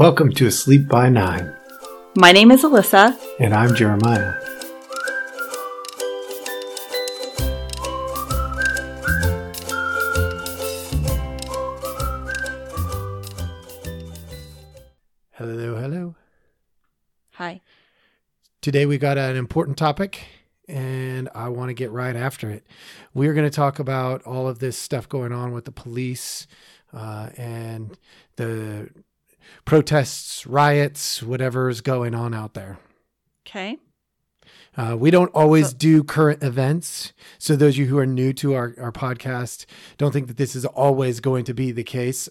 Welcome to Asleep by Nine, My name is Alyssa. and I'm Jeremiah. Hello, hello. Hi. Today we got an important topic, and I want to get right after it. We're going to talk about all of this stuff going on with the police uh, and the protests, riots, whatever's going on out there. Okay. Uh, we don't always So- do current events. So, those of you who are new to our, our podcast, don't think that this is always going to be the case.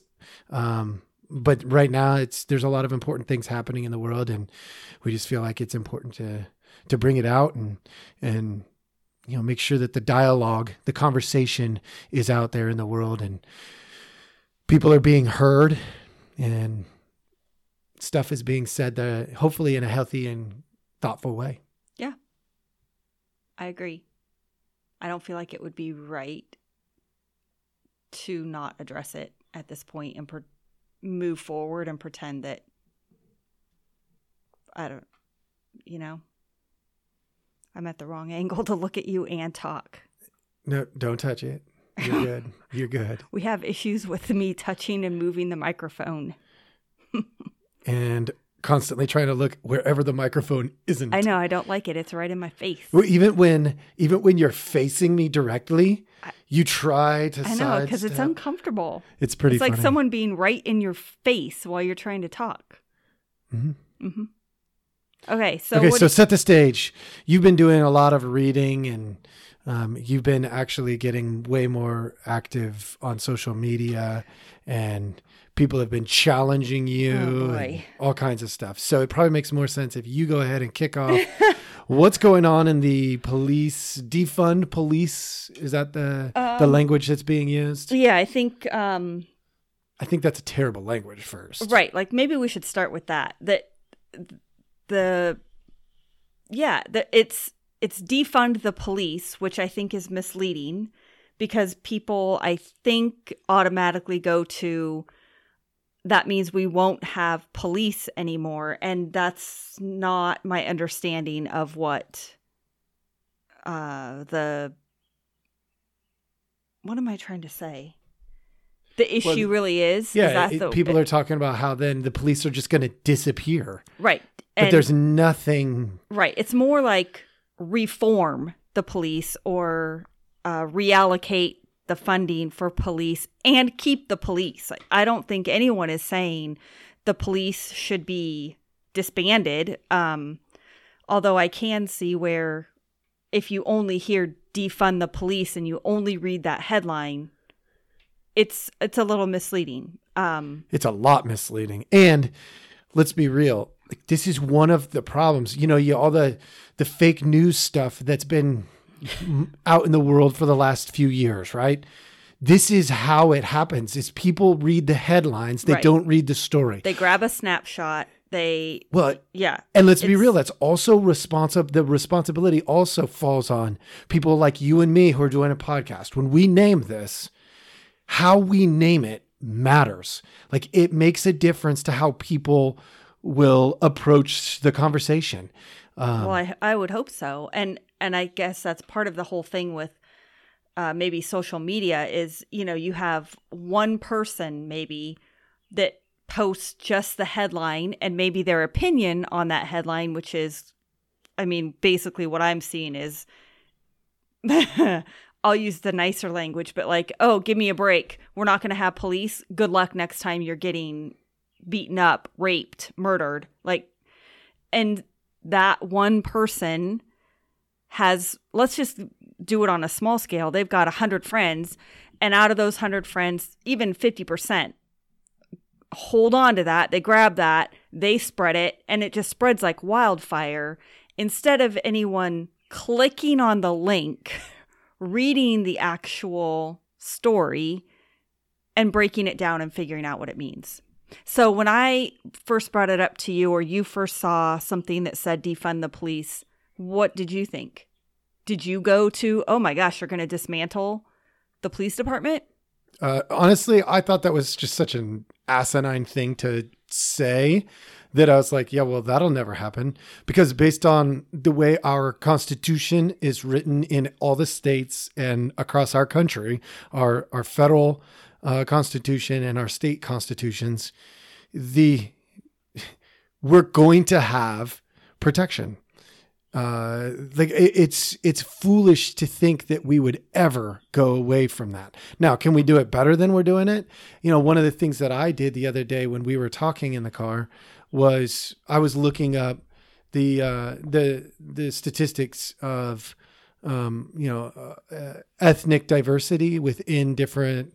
Um, but right now, it's there's a lot of important things happening in the world, and we just feel like it's important to to bring it out and and you know make sure that the dialogue, the conversation is out there in the world, and people are being heard, and stuff is being said that hopefully in a healthy and thoughtful way. Yeah. I agree. I don't feel like it would be right to not address it at this point and per- move forward and pretend that I don't, you know, I'm at the wrong angle to look at you and talk. No, don't touch it. You're good. You're good. We have issues with me touching and moving the microphone. And constantly trying to look wherever the microphone isn't. I know I don't like it. It's right in my face. Well, Even when even when you're facing me directly, I- you try to I know because it's uncomfortable. It's pretty It's like someone being right in your face while you're trying to talk. Mhm. hmm Okay, so okay, so set the stage. You've been doing a lot of reading and um, you've been actually getting way more active on social media and people have been challenging you Oh, all kinds of stuff. So it probably makes more sense if you go ahead and kick off what's going on in the police defund police is that the the Um, language that's being used? yeah, I think um, I think that's a terrible language first. right. Like maybe we should start with that. That the yeah, the, it's it's defund the police, which I think is misleading because people I think automatically go to that means we won't have police anymore and that's not my understanding of what uh the what am I trying to say? The issue really is. Yeah, is that it- the, people are talking about how then the police are just going to disappear. right. But And- there's nothing Right. It's more like reform the police or uh, reallocate the funding for police and keep the police. I don't think anyone is saying the police should be disbanded. Um, although I can see where if you only hear defund the police and you only read that headline, it's it's a little misleading. Um, it's a lot misleading. And let's be real, this is one of the problems. You know, you all the the fake news stuff that's been out in the world for the last few years, right? This is how it happens. Is people read the headlines, they Right. don't read the story. they grab a snapshot. They well, yeah and let's be real, that's also responsible the responsibility also falls on people like you and me who are doing a podcast. When we name this, how we name it matters. Like it makes a difference to how people will approach the conversation. Um, Well, I I would hope so, and and I guess that's part of the whole thing with uh, maybe social media is you know you have one person maybe that posts just the headline and maybe their opinion on that headline, which is, I mean, basically what I'm seeing is. I'll use the nicer language, but like, oh, give me a break. We're not going to have police. Good luck next time you're getting beaten up, raped, murdered. Like, and that one person has let's just do it on a small scale. They've got 100 friends and out of those 100 friends even 50% hold on to that. They grab that they spread it and it just spreads like wildfire. Instead of anyone clicking on the link reading the actual story and breaking it down and figuring out what it means. So when I first brought it up to you, or you first saw something that said defund the police, what did you think? Did you go to, oh my gosh, you're going to dismantle the police department? Uh, honestly, I thought that was just such an asinine thing to say that I was like, yeah, well, that'll never happen because based on the way our constitution is written in all the states and across our country, our our federal uh, constitution and our state constitutions, the we're going to have protection. Uh, like it, it's it's foolish to think that we would ever go away from that. Now, can we do it better than we're doing it? You know, one of the things that I did the other day when we were talking in the car was I was looking up the uh, the the statistics of um, you know uh, ethnic diversity within different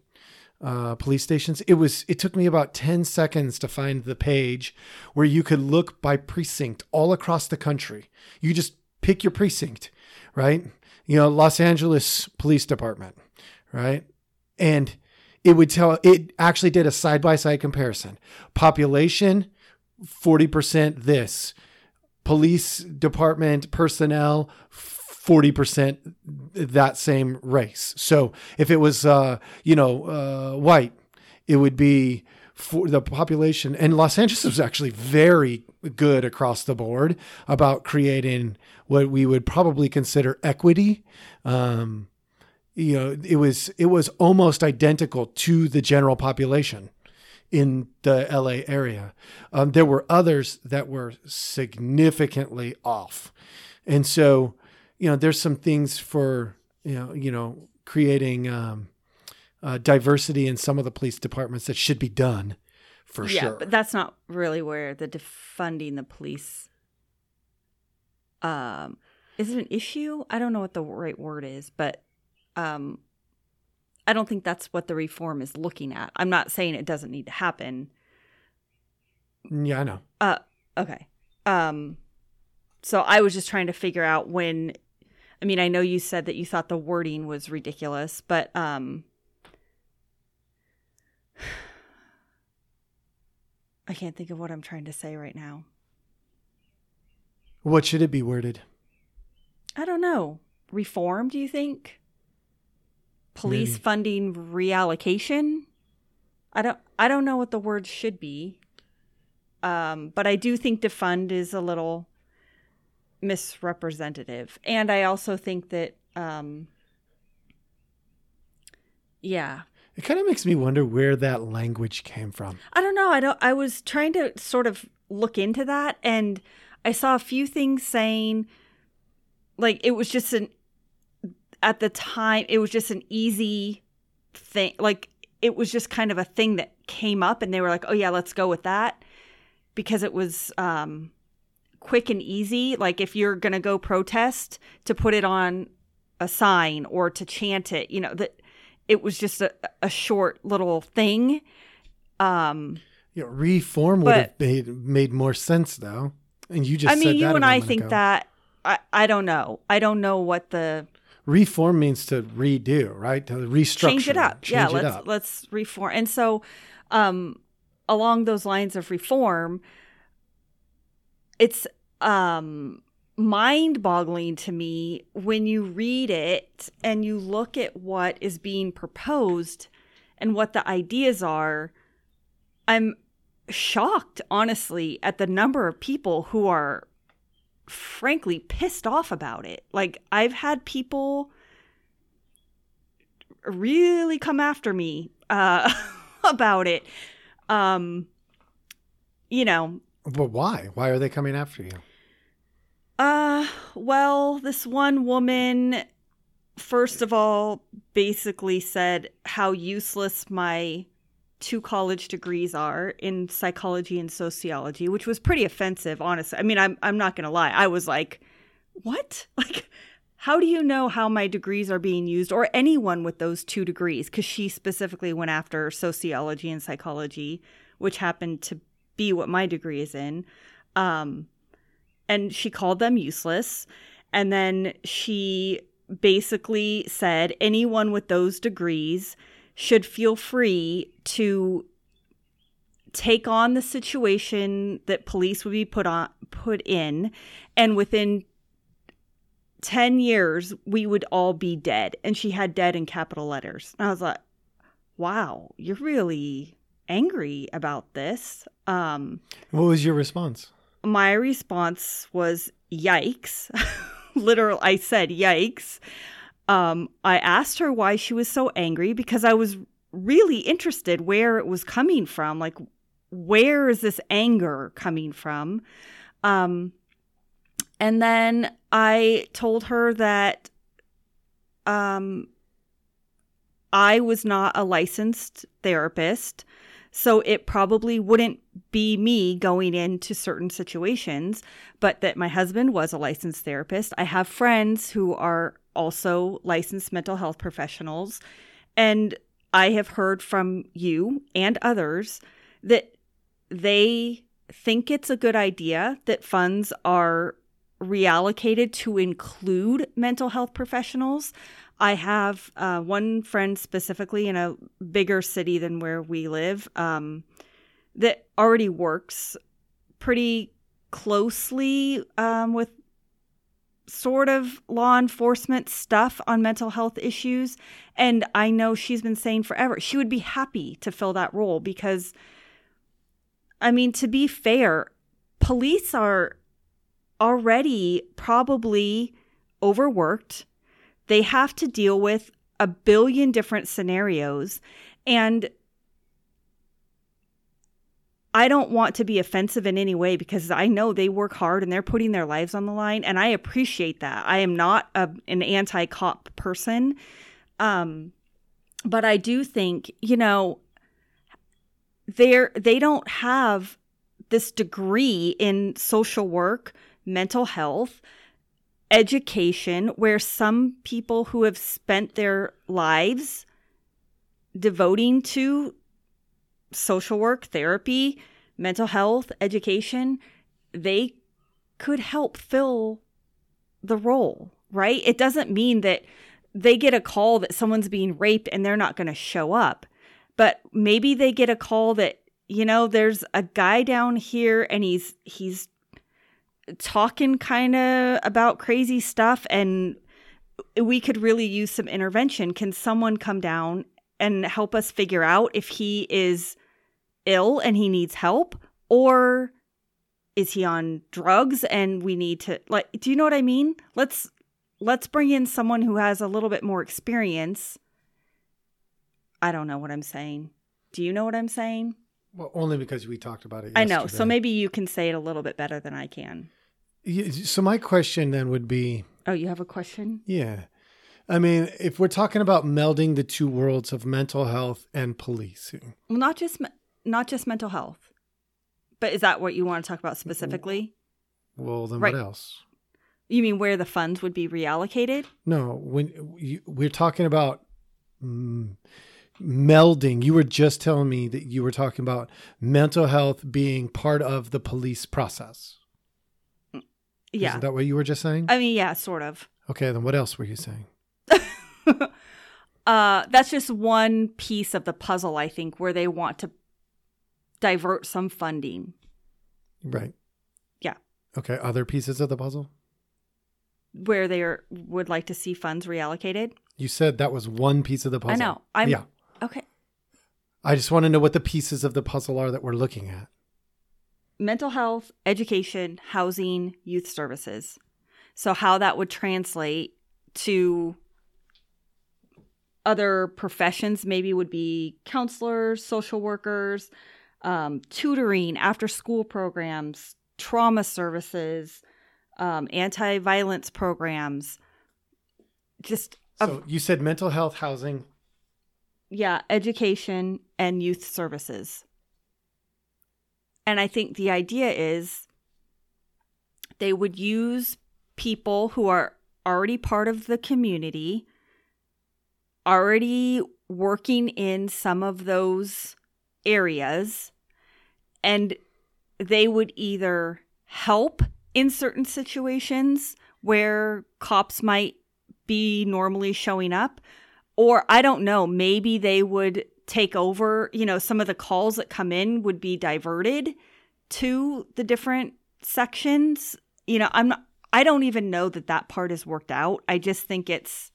uh, police stations. It was it took me about 10 seconds to find the page where you could look by precinct all across the country. You just pick your precinct, right? You know, Los Angeles Police Department, right? And it would tell it actually did a side by side comparison. Population 40% this. Police department personnel 40% that same race. So if it was, uh, you know, uh, white, it would be for the population. And Los Angeles was actually very good across the board about creating what we would probably consider equity. Um, you know, it was it was almost identical to the general population in the LA area. Um, there were others that were significantly off, and so you know, there's some things for you know, you know, creating um, uh, diversity in some of the police departments that should be done for yeah, sure. Yeah, but that's not really where the defunding the police um is it an issue? I don't know what the right word is, but um I don't think that's what the reform is looking at. I'm not saying it doesn't need to happen. yeah, I know. Uh okay. Um so I was just trying to figure out when I mean, I know you said that you thought the wording was ridiculous, but um I can't think of what I'm trying to say right now. What should it be worded? I don't know. Reform, do you think? Police Maybe. funding reallocation? I don't I don't know what the word should be. Um, but I do think defund is a little misrepresentative. And I also think that um yeah. It kind of makes me wonder where that language came from. I don't know. I don't I was trying to sort of look into that and I saw a few things saying like it was just an at the time it was just an easy thing like it was just kind of a thing that came up and they were like, "Oh yeah, let's go with that." Because it was um quick and easy like if you're going to go protest to put it on a sign or to chant it, you know, that it was just a, a short little thing. Um You know, reform would But- have made made more sense though. And you just I mean, you and I think ago. that I, I don't know. I don't know what the reform means to redo, right? To restructure, change it up. yeah, it let's up. let's reform. And so, um, along those lines of reform, it's um mind-boggling to me when you read it and you look at what is being proposed and what the ideas are. I'm shocked, honestly, at the number of people who are frankly pissed off about it. Like I've had people really come after me uh about it. Um you know, But why? Why are they coming after you? uh well, this one woman first of all basically said how useless my two college degrees are in psychology and sociology, which was pretty offensive, honestly. I mean, I'm I'm not to lie. I was like, "What? Like how do you know how my degrees are being used or anyone with those two degrees?" Cuz she specifically went after sociology and psychology, which happened to be what my degree is in. Um and she called them useless. And then she basically said anyone with those degrees should feel free to take on the situation that police would be put on put in and within 10 years we would all be dead and she had dead in capital letters and i was like wow you're really angry about this. Um, what was your response? My response was, yikes. Literal, I said, yikes. Um, I asked her why she was so angry because I was really interested where it was coming from. Like, where is this anger coming from? Um, and then I told her that um, I was not a licensed therapist. So it probably wouldn't be me going into certain situations, but that my husband was a licensed therapist. I have friends who are also licensed mental health professionals. And I have heard from you and others that they think it's a good idea that funds are reallocated to include mental health professionals. I have uh, one friend specifically in a bigger city than where we live um, that already works pretty closely um, with sort of law enforcement stuff on mental health issues. And I know she's been saying forever she would be happy to fill that role because, I mean, to be fair, police are already probably overworked they have to deal with a billion different scenarios. And I don't want to be offensive in any way because I know they work hard and they're putting their lives on the line. And I appreciate that. I am not a, an anti cop person. Um, but I do think, you know, they're, they don't have this degree in social work, mental health education where some people who have spent their lives devoting to social work, therapy, mental health, education, they could help fill the role, right? It doesn't mean that they get a call that someone's being raped and they're not going to show up. But maybe they get a call that, you know, there's a guy down here and he's he's talking kind of about crazy stuff and we could really use some intervention. Can someone come down and help us figure out if he is ill and he needs help or is he on drugs and we need to like do you know what I mean? Let's let's bring in someone who has a little bit more experience. I don't know what I'm saying. Do you know what I'm saying? Well, only because we talked about it. Yesterday. I know. So maybe you can say it a little bit better than I can. So my question then would be Oh, you have a question? Yeah. I mean, if we're talking about melding the two worlds of mental health and policing. Well, not just not just mental health. But is that what you want to talk about specifically? Well, then right. what else? You mean where the funds would be reallocated? No, when you, we're talking about mm, melding. You were just telling me that you were talking about mental health being part of the police process. Yeah. Isn't that what you were just saying? I mean, yeah, sort of. Okay, then what else were you saying? uh, that's just one piece of the puzzle, I think, where they want to divert some funding. Right. Yeah. Okay. Other pieces of the puzzle? Where they are, would like to see funds reallocated? You said that was one piece of the puzzle. I know. I'm, yeah. Okay. I just want to know what the pieces of the puzzle are that we're looking at mental health, education, housing, youth services. So, how that would translate to other professions maybe would be counselors, social workers, um, tutoring, after school programs, trauma services, um, anti violence programs. Just so you said mental health, housing. Yeah, education and youth services. And I think the idea is they would use people who are already part of the community, already working in some of those areas, and they would either help in certain situations where cops might be normally showing up, or I don't know, maybe they would take over, you know, some of the calls that come in would be diverted to the different sections. You know, I'm not I don't even know that that part is worked out. I just think it's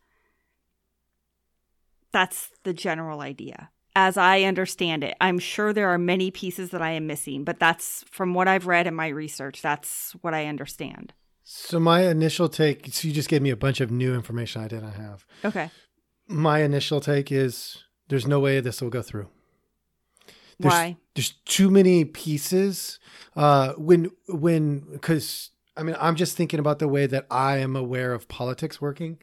that's the general idea. as I understand it. I'm sure there are many pieces that I am missing, but that's from what I've read in my research, that's what I understand. So my initial take, so you just gave me a bunch of new information I didn't have. Okay. My initial take is there's no way this will go through. There's, Why? There's too many pieces. Uh, when when because I mean I'm just thinking about the way that I am aware of politics working.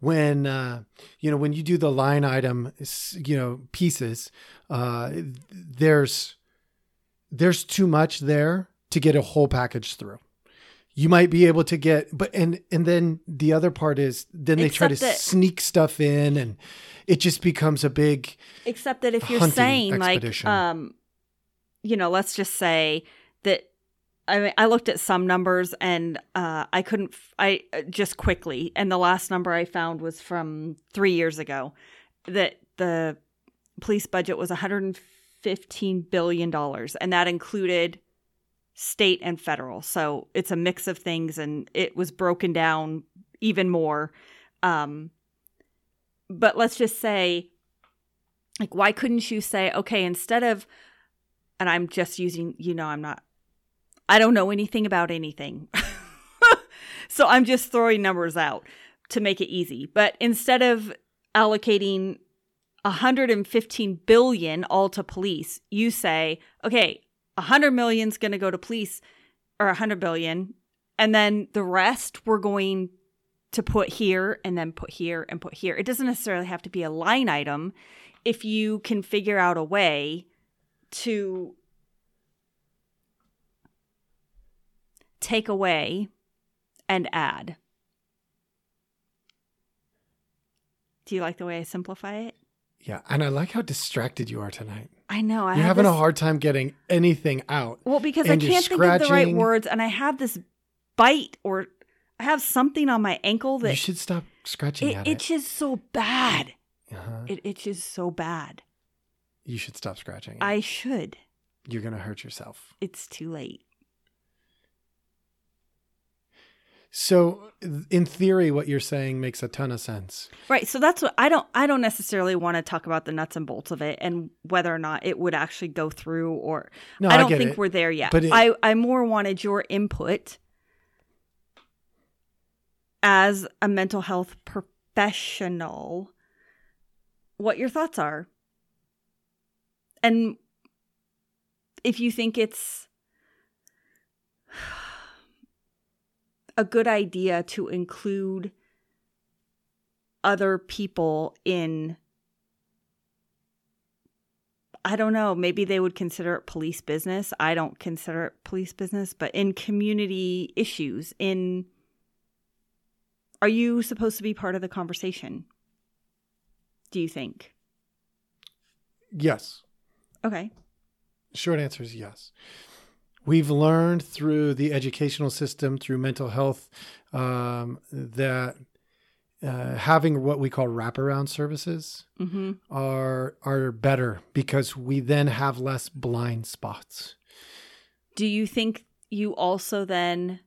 When uh, you know when you do the line item, you know pieces, uh, there's there's too much there to get a whole package through you might be able to get but and and then the other part is then they try to that- sneak stuff in and it just becomes a big Except that if you're saying like um you know, let's just say that I mean, I looked at some numbers and uh, I couldn't. I uh, just quickly, and the last number I found was from three years ago. That the police budget was 115 billion dollars, and that included state and federal. So it's a mix of things, and it was broken down even more. Um, but let's just say, like, why couldn't you say, okay, instead of, and I'm just using, you know, I'm not, I don't know anything about anything. so I'm just throwing numbers out to make it easy. But instead of allocating 115 billion all to police, you say, okay, 100 million is going to go to police or 100 billion and then the rest we're going to put here and then put here and put here. It doesn't necessarily have to be a line item if you can figure out a way to take away and add. Do you like the way I simplify it? yeah and i like how distracted you are tonight I know. I you're having a hard time getting anything out Well, because I can't think of the right words, and I have this bite or I have something on my ankle that you should stop scratching it at it itches so bad. uh-huh. It itches so bad. you should stop scratching it. I should. you're gonna hurt yourself It's too late. So in theory what you're saying makes a ton of sense Right. So that's what I don't I don't necessarily want to talk about the nuts and bolts of it and whether or not it would actually go through or no I i, don't get think it we're there yet. But it- I I more wanted your input as a mental health professional what your thoughts are. And if you think it's a good idea to include other people in I don't know, maybe they would consider it police business. I don't consider it police business, but in community issues, in are you supposed to be part of the conversation? Do you think? yes Okay. Short answer is yes. We've learned through the educational system, through mental health, um, that uh, having what we call wraparound services Mhm. are are better because we then have less blind spots. Do you think you also then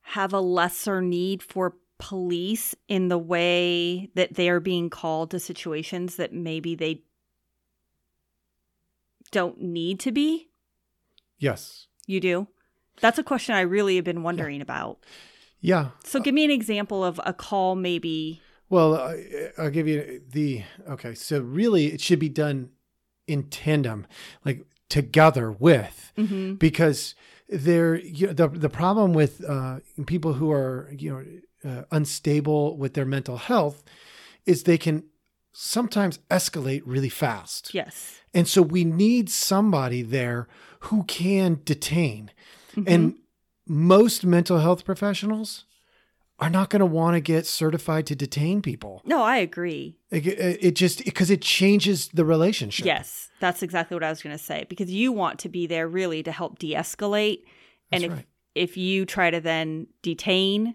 have a lesser need for police in the way that they are being called to situations that maybe they don't need to be? Yes. You do? That's a question I really have been wondering about. Yeah. So give me an example of a call maybe Well, I, I'll give you the okay. So really, it should be done in tandem, like together with, Mhm. because there you know, the the problem with uh, people who are you know uh, unstable with their mental health is they can sometimes escalate really fast. Yes. And so we need somebody there who can detain. Mhm. And most mental health professionals are not going to want to get certified to detain people. No, I agree. It, it it just because it changes the relationship. Yes, that's exactly what I was going to say because you want to be there really to help de-escalate and That's if right. if you try to then detain,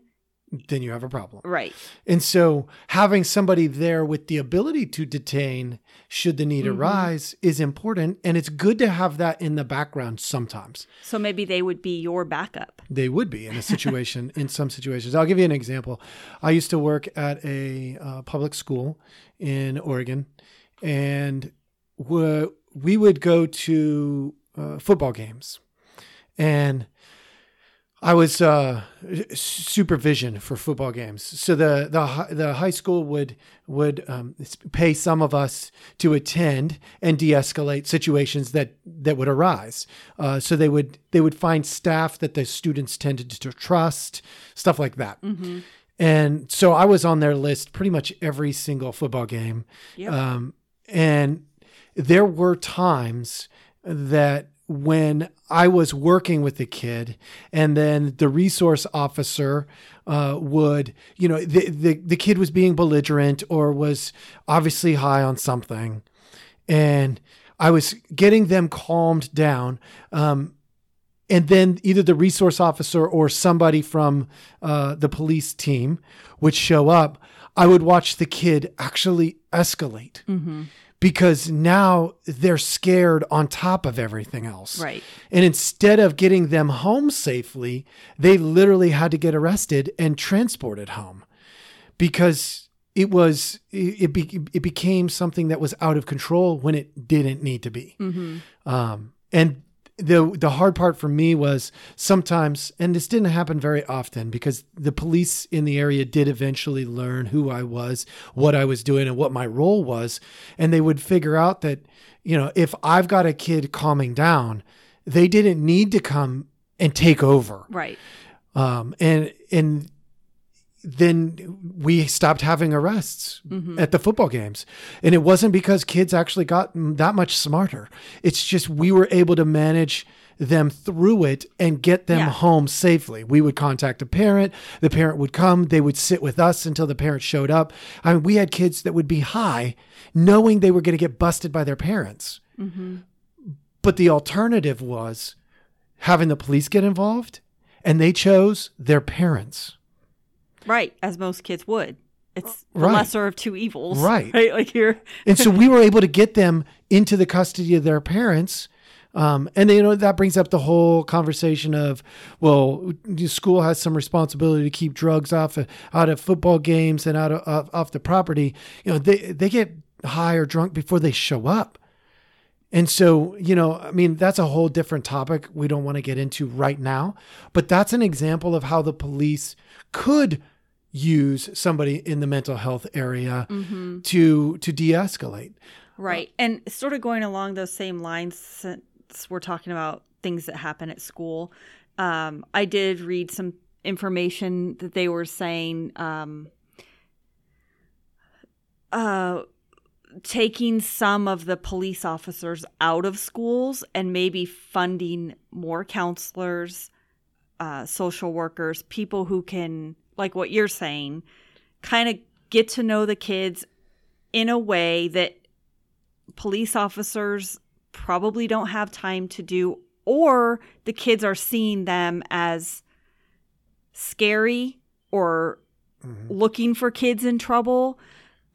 Then you have a problem. right. And so having somebody there with the ability to detain should the need Mhm. arise is important. And it's good to have that in the background sometimes. So maybe they would be your backup. They would be in a situation, in some situations. I'll give you an example. I used to work at a uh, public school in Oregon, and we we would go to uh, football games, and I was uh, supervision for football games. So the the the high school would would um, pay some of us to attend and de-escalate situations that that would arise. Uh, so they would they would find staff that the students tended to trust, stuff like that. And so I was on their list pretty much every single football game. Yep. Um, and there were times that when I was working with the kid, and then the resource officer uh, would, you know, the, the the kid was being belligerent or was obviously high on something, and I was getting them calmed down. Um, and then either the resource officer or somebody from uh, the police team would show up. I would watch the kid actually escalate because now they're scared on top of everything else. Right. And instead of getting them home safely, they literally had to get arrested and transported home because it was it, be, it became something that was out of control when it didn't need to be. Um, and the the hard part for me was sometimes, and this didn't happen very often because the police in the area did eventually learn who I was, what I was doing, and what my role was, and they would figure out that you know if I've got a kid calming down, they didn't need to come and take over Right. um, and and then we stopped having arrests mm-hmm. at the football games. And it wasn't because kids actually got that much smarter. It's just we were able to manage them through it and get them Yeah. home safely. We would contact a parent. The parent would come. They would sit with us until the parent showed up. I mean we had kids that would be high knowing they were going to get busted by their parents. Mm-hmm. But the alternative was having the police get involved and they chose their parents Right. As most kids would. It's the Right. lesser of two evils. Right. Right. Like you're. and so we were able to get them into the custody of their parents um, and you know that brings up the whole conversation of well the school has some responsibility to keep drugs off of, out of football games and out of off, off the property you know they they get high or drunk before they show up and so, you know, I mean, that's a whole different topic we don't want to get into right now, but that's an example of how the police could use somebody in the mental health area to to de-escalate. Right. And sort of going along those same lines, since we're talking about things that happen at school, um, I did read some information that they were saying um, uh, taking some of the police officers out of schools and maybe funding more counselors, uh, social workers, people who can, like what you're saying, kind of get to know the kids in a way that police officers probably don't have time to do, or the kids are seeing them as scary or looking for kids in trouble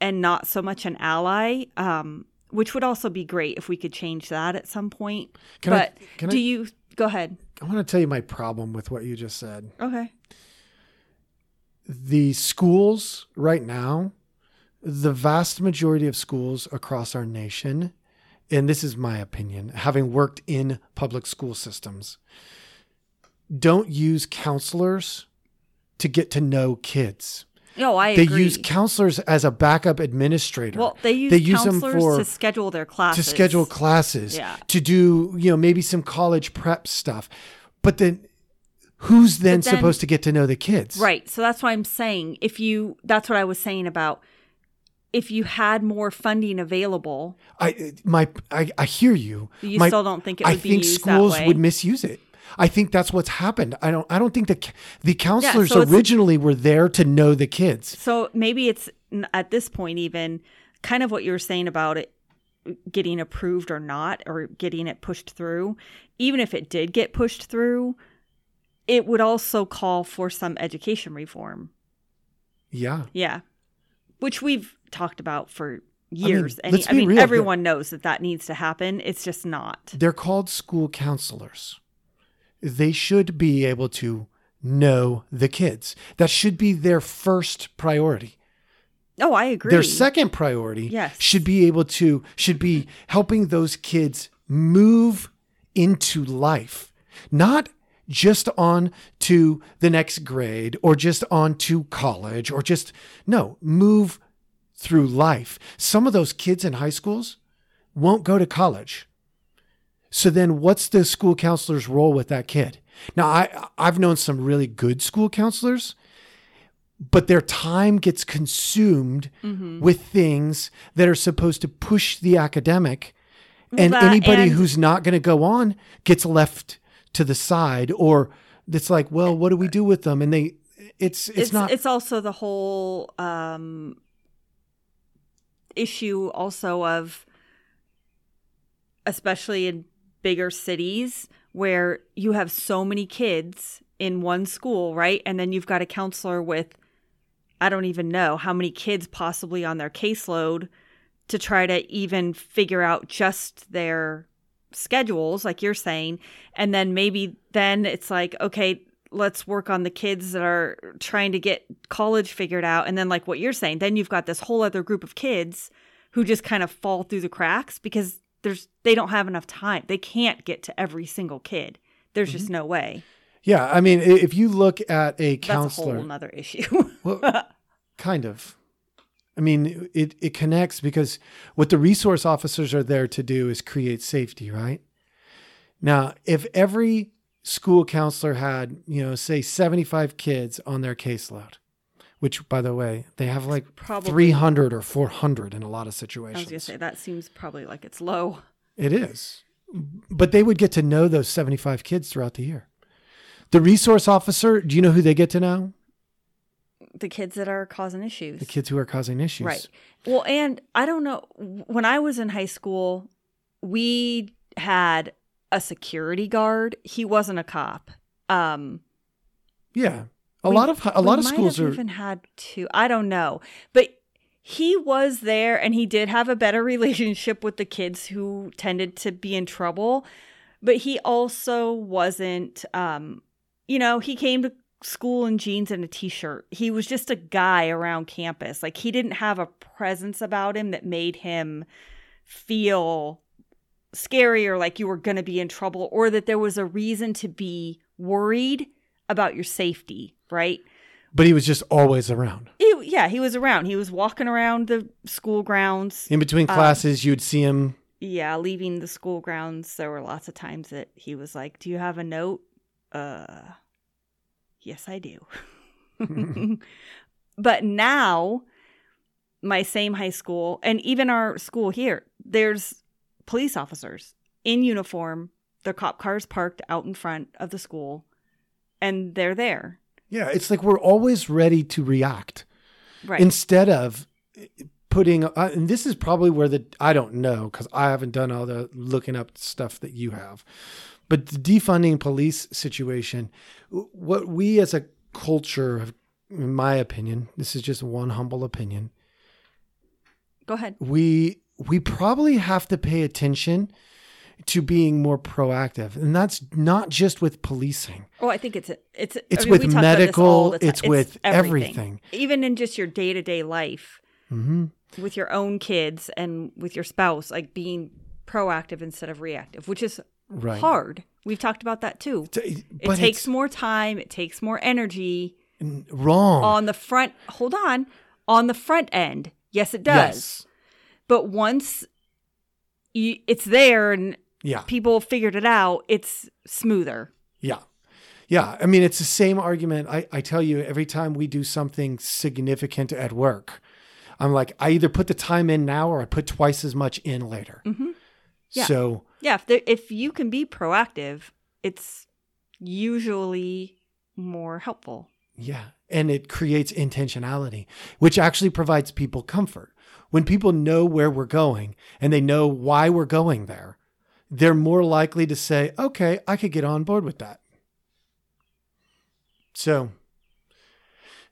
and not so much an ally. Um, which would also be great if we could change that at some point. Can I- but I- do you go ahead? I want to tell you my problem with what you just said. Okay. The schools right now, the vast majority of schools across our nation, and this is my opinion, having worked in public school systems, don't use counselors to get to know kids. No, I They agree. use counselors as a backup administrator. well, they use, they use them counselors for to schedule their classes. to schedule classes, Yeah. to do you know maybe some college prep stuff. But then, who's then, then- supposed to get to know the kids? Right. So that's why I'm saying if you that's what I was saying about if you had more funding available, I my I, I hear you. you My- still don't think it I would be think used schools that way. would misuse it. I think that's what's happened. I don't. I don't think the the counselors so originally were there to know the kids. so maybe it's at this point even kind of what you were saying about it getting approved or not or getting it pushed through. Even if it did get pushed through, it would also call for some education reform. Yeah, Yeah. Which we've talked about for years. and let's I be mean, real, everyone knows that that needs to happen. It's just not. they're called school counselors. They should be able to know the kids. That should be their first priority. Oh, I agree. Their second priority Yes. should be able to should be helping those kids move into life, not just on to the next grade or just on to college or just no, move through life. Some of those kids in high schools won't go to college. So then what's the school counselor's role with that kid? Now I I've known some really good school counselors but their time gets consumed Mm-hmm. with things that are supposed to push the academic and anybody and- who's not going to go on gets left to the side or it's like well what do we do with them? And they it's it's, it's not it's also the whole um issue also of especially in bigger cities where you have so many kids in one school right? And then you've got a counselor with i don't even know how many kids possibly on their caseload to try to even figure out just their schedules like you're saying and then maybe then it's like okay let's work on the kids that are trying to get college figured out. And then like what you're saying then you've got this whole other group of kids who just kind of fall through the cracks because there's they don't have enough time. They can't get to every single kid. There's just mm-hmm. no way. Yeah i mean if you look at a that's a counselor whole nother issue. Well, kind of i mean it it connects because what the resource officers are there to do is create safety right now if every school counselor had you know say 75 kids on their caseload which by the way they have like Probably- 300 or 400 in a lot of situations. i was gonna say that seems probably like it's low it is. But they would get to know those 75 kids throughout the year. The resource officer, do you know who they get to know? The kids that are causing issues The kids who are causing issues. Right. Well, and I don't know. When I was in high school, we had a security guard. He wasn't a cop. Um, Yeah. A we- lot of a lot of schools have are even had two. I don't know, but he was there, and he did have a better relationship with the kids who tended to be in trouble. But he also wasn't. Um, you know, he came to school in jeans and a t-shirt. He was just a guy around campus. Like he didn't have a presence about him that made him feel scary or like you were going to be in trouble or that there was a reason to be worried about your safety, right? but he was just always around. He, yeah, he was around. He was walking around the school grounds. In between Um, classes, you'd see him Yeah, leaving the school grounds. There were lots of times that he was like, "Do you have a note?" Uh, yes, I do. but now, my same high school and even our school here, there's police officers in uniform. Their cop cars parked out in front of the school, and they're there. Yeah, it's like we're always ready to react Right. instead of putting. Uh, and this is probably where the I don't know because I haven't done all the looking up stuff that you have, but the defunding police situation, what we as a culture, have, in my opinion, this is just one humble opinion. Go ahead. we we probably have to pay attention to being more proactive and that's not just with policing Oh, I think it's it's It's I mean, with we talk about this medical, ti- it's with everything. even in just your day to day life hmm with your own kids and with your spouse, like being proactive instead of reactive, which is right hard. We've talked about that too. T- It takes more time. It takes more energy wrong on the front. Hold on, on the front end. Yes, it does. yes But once you, it's there and yeah people figured it out, it's smoother. yeah yeah i mean it's the same argument I, I tell you every time we do something significant at work i'm like i either put the time in now or i put twice as much in later Mhm. Yeah. so Yeah, if there, if you can be proactive, it's usually more helpful. Yeah. And it creates intentionality, which actually provides people comfort. When people know where we're going and they know why we're going there, they're more likely to say, okay, I could get on board with that. So,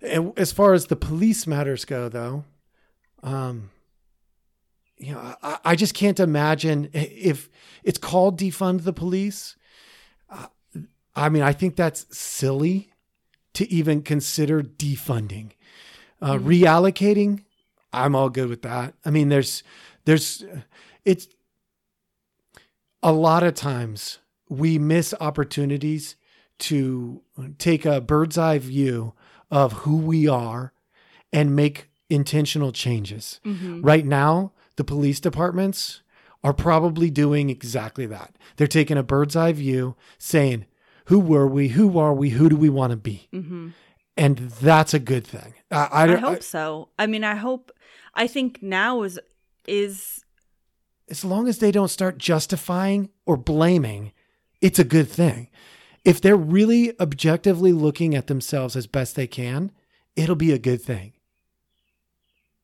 as far as the police matters go, though, um, you know, I, I just can't imagine if it's called defund the police. Uh, I mean, I think that's silly to even consider defunding. Uh, Reallocating, I'm all good with that. I mean, there's, there's, it's a lot of times we miss opportunities to take a bird's eye view of who we are and make intentional changes. Mhm. Right now, the police departments are probably doing exactly that. They're taking a bird's eye view, saying, Who were we? Who are we? Who do we want to be? Mhm. And that's a good thing. I, I, I hope so. I mean, I hope. I think now is is as long as they don't start justifying or blaming, it's a good thing. If they're really objectively looking at themselves as best they can, it'll be a good thing.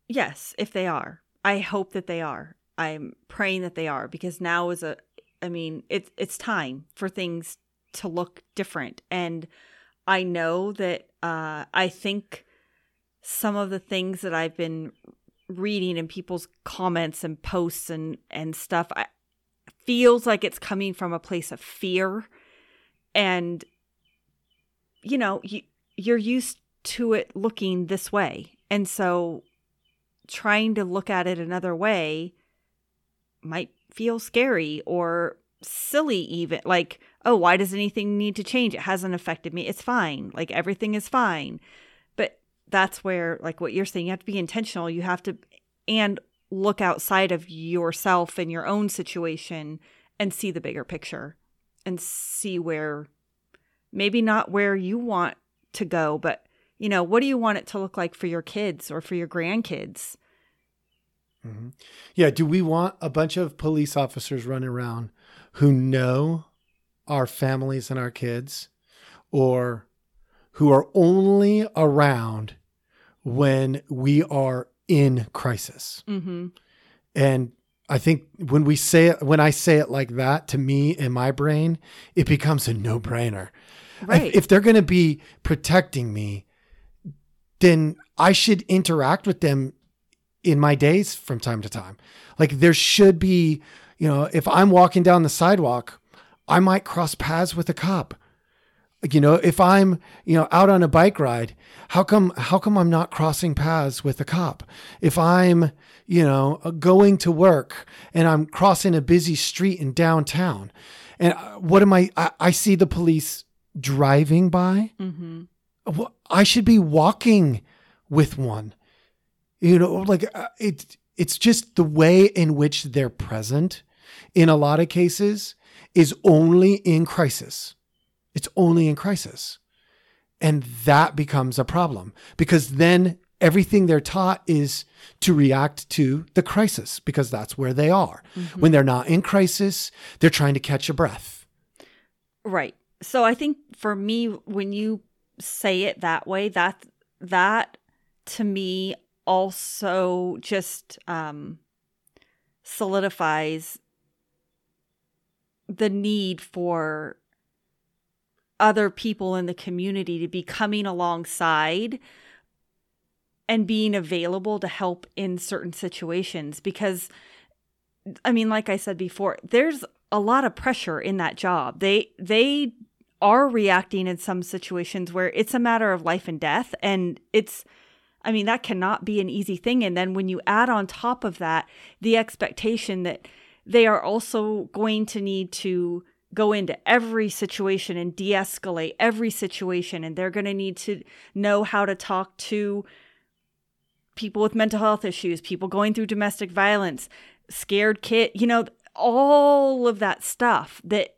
yes, if they are. I hope that they are. I'm praying that they are because now is a. I mean, it's it's time for things to look different, and I know that. Uh, I think some of the things that I've been reading in people's comments and posts and and stuff I, feels like it's coming from a place of fear and you know you, you're used to it looking this way and so trying to look at it another way might feel scary or silly even like oh why does anything need to change? It hasn't affected me. It's fine. Like everything is fine. But that's where like what you're saying you have to be intentional. You have to and look outside of yourself and your own situation and see the bigger picture and see where maybe not where you want to go but you know what do you want it to look like for your kids or for your grandkids Mhm. Yeah. Do we want a bunch of police officers running around who know our families and our kids or who are only around when we are in crisis? mm-hmm And I think when we say it, when I say it like that to me in my brain, it becomes a no brainer. right If they're going to be protecting me, then I should interact with them in my days from time to time. Like there should be, you know, if I'm walking down the sidewalk, I might cross paths with a cop. You know, if I'm, you know, out on a bike ride, how come how come I'm not crossing paths with a cop? If I'm, you know, going to work and I'm crossing a busy street in downtown, and uh, what am I? I, I see the police driving by. mm-hmm I should be walking with one. You know, like uh, it. It's just the way in which they're present. In a lot of cases, is only in crisis. It's only in crisis, and that becomes a problem because then everything they're taught is to react to the crisis because that's where they are. When they're not in crisis, they're trying to catch a breath. Right. So I think for me, when you say it that way, that that to me also just um, solidifies the need for other people in the community to be coming alongside and being available to help in certain situations because I mean like I said before there's a lot of pressure in that job. They they are reacting in some situations where it's a matter of life and death and it's I mean that cannot be an easy thing. And then when you add on top of that the expectation that they are also going to need to go into every situation and de-escalate every situation and they're going to need to know how to talk to people with mental health issues, people going through domestic violence, scared kid, you know, all of that stuff that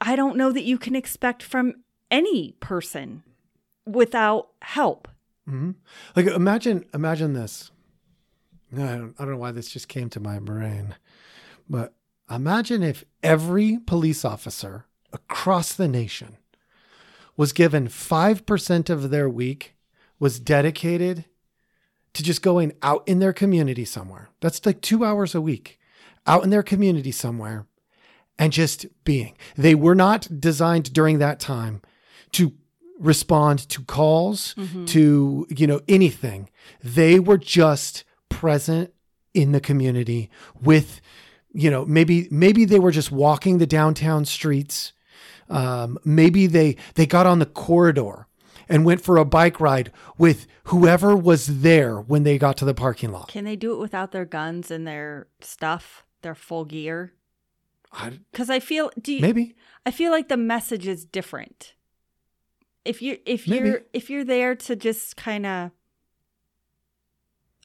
I don't know that you can expect from any person without help. hmm Like imagine, imagine this. I don't, I don't know why this just came to my brain, but imagine if every police officer across the nation was given 5% of their week was dedicated to just going out in their community somewhere. That's like two hours a week out in their community somewhere and just being. They were not designed during that time to respond to calls, to, you know, anything. They were just present in the community with, you know, maybe, maybe they were just walking the downtown streets. Um, maybe they, they got on the corridor and went for a bike ride with whoever was there when they got to the parking lot. Can they do it without their guns and their stuff, their full gear? Because I feel do you, maybe. I feel like the message is different. If you if Maybe. you're if you're there to just kind of,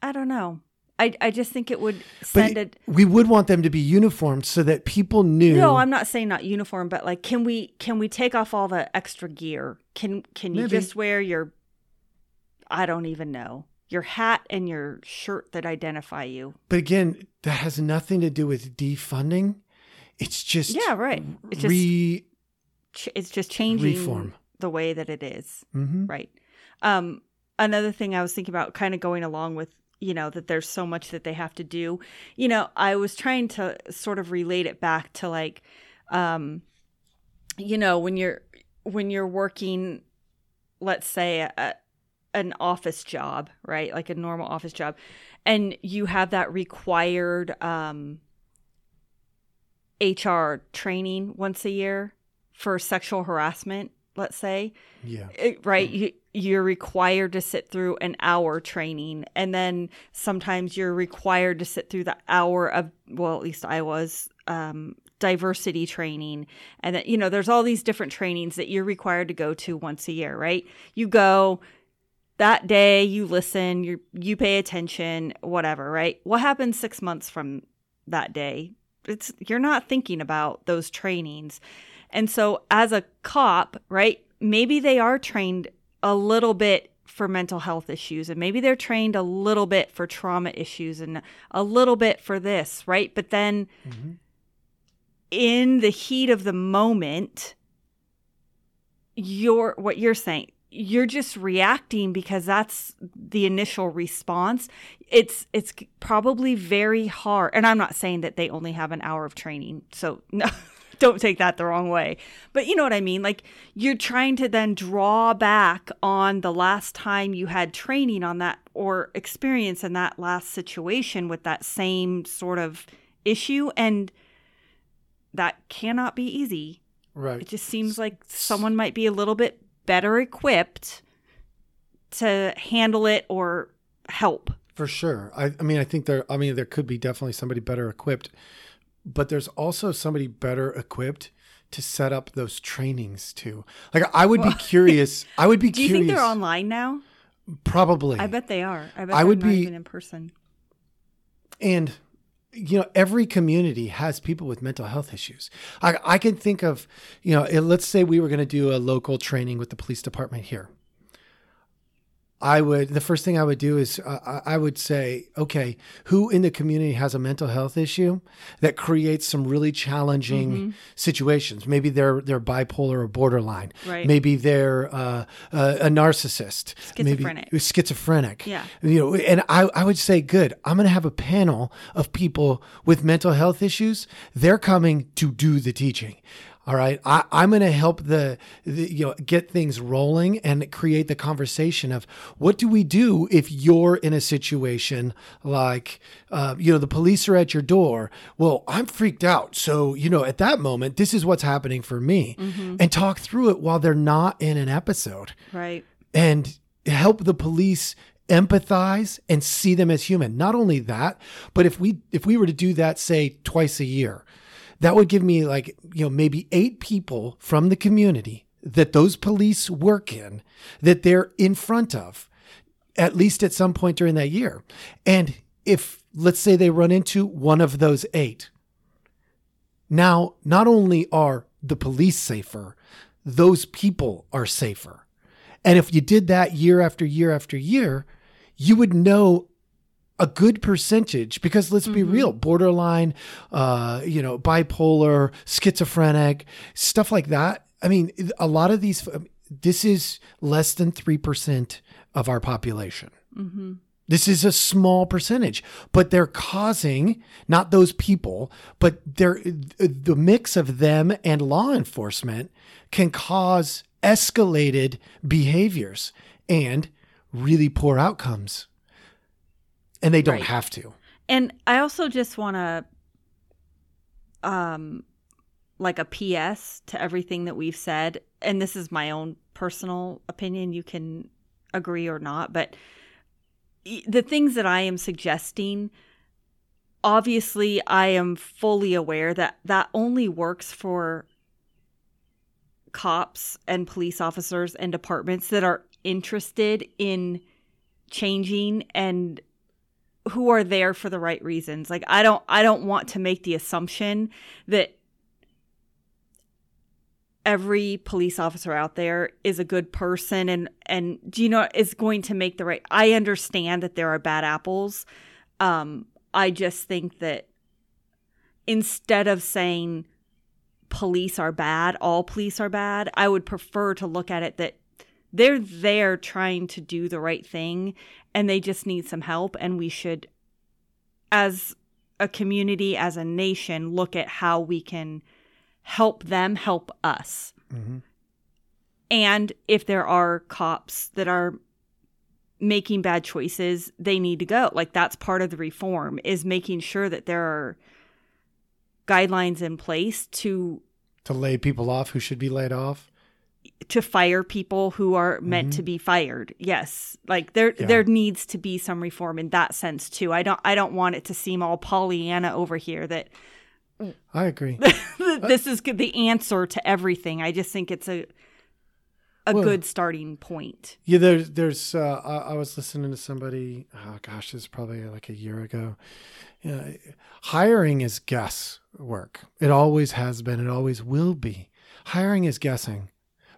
I don't know. I I just think it would But send a. we would want them to be uniformed so that people knew. No, I'm not saying not uniform, but like, can we can we take off all the extra gear? Can can you Maybe. just wear your? I don't even know your hat and your shirt that identify you. But again, that has nothing to do with defunding. It's just Yeah, right. It's just re. ch- it's just changing reform. the way that it is. Mhm. Right. Um, another thing I was thinking about, kind of going along with, you know, that there's so much that they have to do. You know, I was trying to sort of relate it back to like, um, you know, when you're when you're working, let's say a, an office job, right? Like a normal office job, and you have that required um, HR training once a year for sexual harassment. Let's say, Yeah. it- right? You, you're required to sit through an hour training and then sometimes you're required to sit through the hour of well at least i was um, diversity training. And that you know there's all these different trainings that you're required to go to once a year right? You go that day you listen you you pay attention whatever right? What happens six months from that day it's you're not thinking about those trainings and so, as a cop, right, maybe they are trained a little bit for mental health issues, and maybe they're trained a little bit for trauma issues, and a little bit for this, right? But then mm-hmm. in the heat of the moment, you're what you're saying, you're just reacting because that's the initial response. It's it's probably very hard. And I'm not saying that they only have an hour of training. So no don't take that the wrong way. But you know what I mean? Like you're trying to then draw back on the last time you had training on that or experience in that last situation with that same sort of issue and that cannot be easy. Right. It just seems like someone might be a little bit better equipped to handle it or help. For sure. I, I mean, I think there. I mean, there could be definitely somebody better equipped, but there's also somebody better equipped to set up those trainings too. Like, I would be curious. I would be Do you curious. think they're online now? Probably. I bet they are. I bet I they're would not be- even in person. and you know every community has people with mental health issues. I, I can think of you know let's say we were going to do a local training with the police department here i would the first thing i would do is uh, I- would say okay who in the community has a mental health issue that creates some really challenging Mm-hmm. situations maybe they're they're bipolar or borderline Right. maybe they're uh, uh, a narcissist Schizophrenic. maybe schizophrenic Yeah. you know and i i would say good i'm going to have a panel of people with mental health issues they're coming to do the teaching all right? I, i'm going to help the, the you know get things rolling and create the conversation of what do we do if you're in a situation like uh, you know the police are at your door. Well i'm freaked out. So you know at that moment this is what's happening for me. And talk through it while they're not in an episode. Right. and help the police empathize and see them as human. Not only that, but if we if we were to do that say twice a year, that would give me like, you know, maybe 8 people from the community that those police work in that they're in front of at least at some point during that year. And if let's say they run into one of those 8, now, not only are the police safer, those people are safer. And if you did that year after year after year, you would know a good percentage because let's be real mm-hmm. borderline uh you know bipolar schizophrenic stuff like that. I mean a lot of these um, this is less than 3% of our population. Mm-hmm. This is a small percentage, but they're causing not those people, but they're the mix of them and law enforcement can cause escalated behaviors and really poor outcomes. And they don't Right. have to. And I also just want to um like a PS to everything that we've said, and this is my own personal opinion. You can agree or not, but the things that I am suggesting, obviously, I am fully aware that that only works for cops and police officers and departments that are interested in changing and who are there for the right reasons. Like I don't I don't want to make the assumption that every police officer out there is a good person and and do you know is going to make the right I understand that there are bad apples. Um I just think that instead of saying police are bad, all police are bad, I would prefer to look at it that they're there trying to do the right thing and they just need some help and we should as a community as a nation look at how we can help them help us. Hmm and if there are cops that are making bad choices they need to go. Like that's part of the reform is making sure that there are guidelines in place to To lay people off who should be laid off. To fire people who are meant to be fired. Yes. Like there Mm-hmm. Yeah. there needs to be some reform in that sense too. I don't I don't want it to seem all Pollyanna over here that I agree. this is the answer to everything. I just think it's a a Well- good starting point. Yeah, there's there's uh, I, I was listening to somebody. Oh gosh, this is probably like a year ago. Yeah, hiring is guesswork. It always has been. It always will be. Hiring is guessing.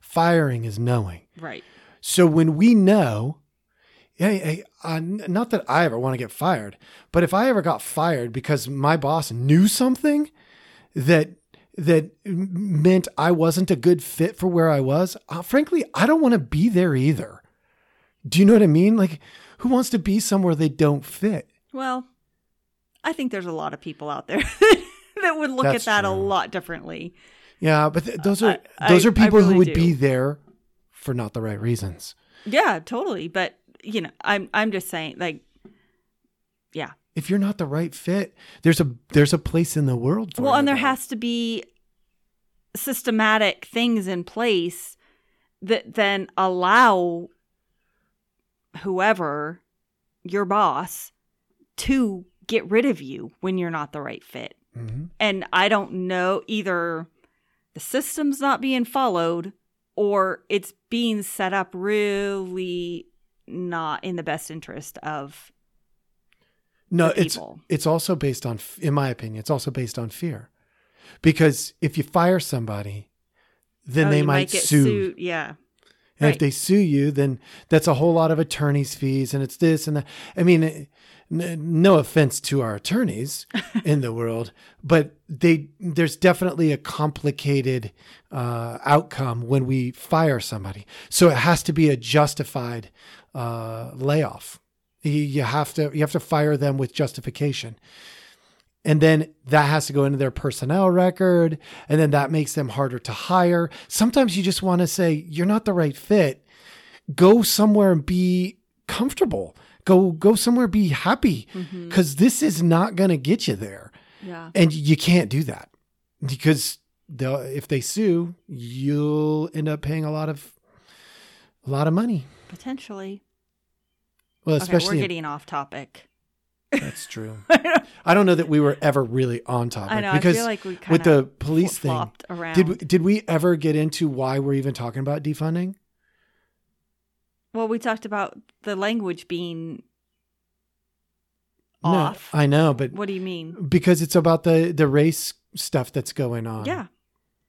Firing is knowing. Right. So when we know, hey, hey uh, not that I ever want to get fired, but if I ever got fired because my boss knew something that that meant I wasn't a good fit for where I was, uh, frankly, I don't want to be there either. Do you know what I mean? Like, who wants to be somewhere they don't fit? Well, I think there's a lot of people out there that would look That's at that a lot differently. Yeah, but th- those are I- those are people I who would do. be there for not the right reasons. Yeah, totally. But you know, I'm I'm just saying, like, yeah. If you're not the right fit, there's a there's a place in the world for Well, and there has to be systematic things in place that then allow whoever your boss to get rid of you when you're not the right fit. Mhm. And I don't know either the system's not being followed or it's being set up really not in the best interest of No, it's it's also based on, in my opinion, it's also based on fear, because if you fire somebody, then Oh, they might, get sue, sued. Yeah. and if they sue you, then that's a whole lot of attorneys' fees, and it's this and that. I mean, n- no offense to our attorneys in the world, but they there's definitely a complicated uh, outcome when we fire somebody. So it has to be a justified uh, layoff. You, you have to you have to fire them with justification. And then that has to go into their personnel record. And then that makes them harder to hire. Sometimes you just want to say, you're not the right fit. Go somewhere and be comfortable. Go go somewhere, be happy. Mhm. Because this is not going to get you there. Yeah. And you can't do that. Because if they sue, you'll end up paying a lot of a lot of money. Potentially. Well, Okay, especially we're getting off topic. that's true. I don't know that we were ever really on topic know. because like with the police thing, around. Did we, did we ever get into why we're even talking about defunding? Well, we talked about the language being No, off. I know, but what do you mean? because it's about the the race stuff that's going on. yeah.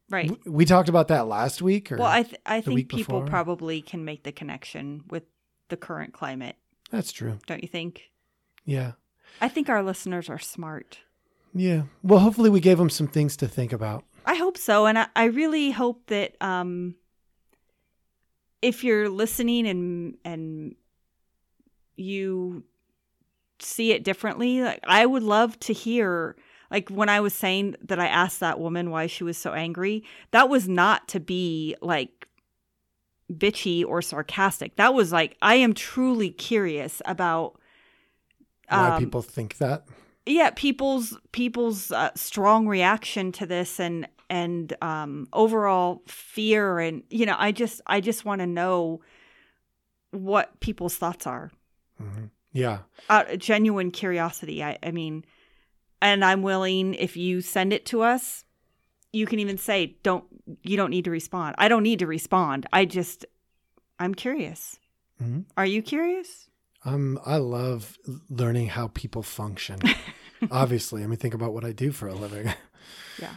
Right. W- we talked about that last week. Or Well, I th- I think people before? probably can make the connection with the current climate, that's true. don't you think? Yeah, I think our listeners are smart. yeah. Well, hopefully, we gave them some things to think about. I hope so, and I, I really hope that um, if you're listening and and you see it differently, like I would love to hear. Like when I was saying that I asked that woman why she was so angry, that was not to be like bitchy or sarcastic. That was like I am truly curious about Why um, people think that? yeah people's people's uh, strong reaction to this and and um, overall fear and you know i just i just want to know what people's thoughts are hmm Yeah. of genuine curiosity I, I mean and i'm willing if you send it to us you can even say don't you don't need to respond i don't need to respond i just i'm curious hmm are you curious Um, I love learning how people function. Obviously, I mean, think about what I do for a living. Yeah.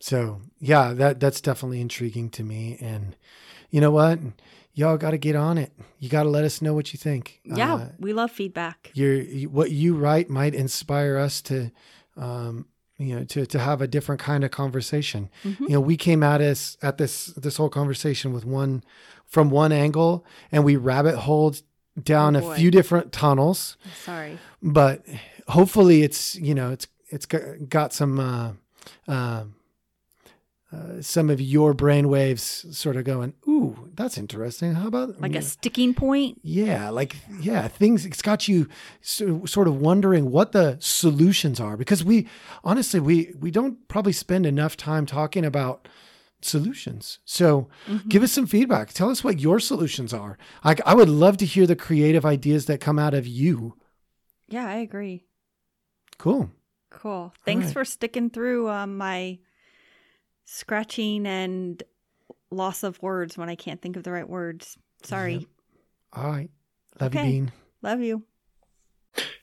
So yeah, that that's definitely intriguing to me. And you know what? Y'all got to get on it. You got to let us know what you think. yeah Uh, we love feedback your what you write might inspire us to, um, you know, to to have a different kind of conversation. Mhm. You know, we came at us at this this whole conversation with one from one angle, and we rabbit holed down Oh, a few different tunnels sorry but hopefully it's you know it's it's got, got some uh, uh, uh, some of your brain waves sort of going ooh that's interesting. How about like a sticking point? Yeah like yeah things it's got you so, sort of wondering what the solutions are because we honestly we we don't probably spend enough time talking about solutions. So Mhm. give us some feedback. Tell us what your solutions are. I, I would love to hear the creative ideas that come out of you. Yeah i agree. Cool. Cool. Thanks right. for sticking through um, my scratching and loss of words when I can't think of the right words. Sorry. Yep. All right. Love Okay. you, Bean. Love you.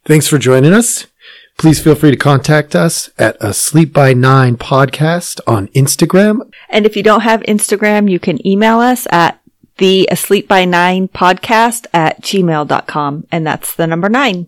Thanks for joining us. Please feel free to contact us at asleep by nine podcast on Instagram. And if you don't have Instagram, you can email us at the asleep by nine podcast at gmail.com. And that's the number nine.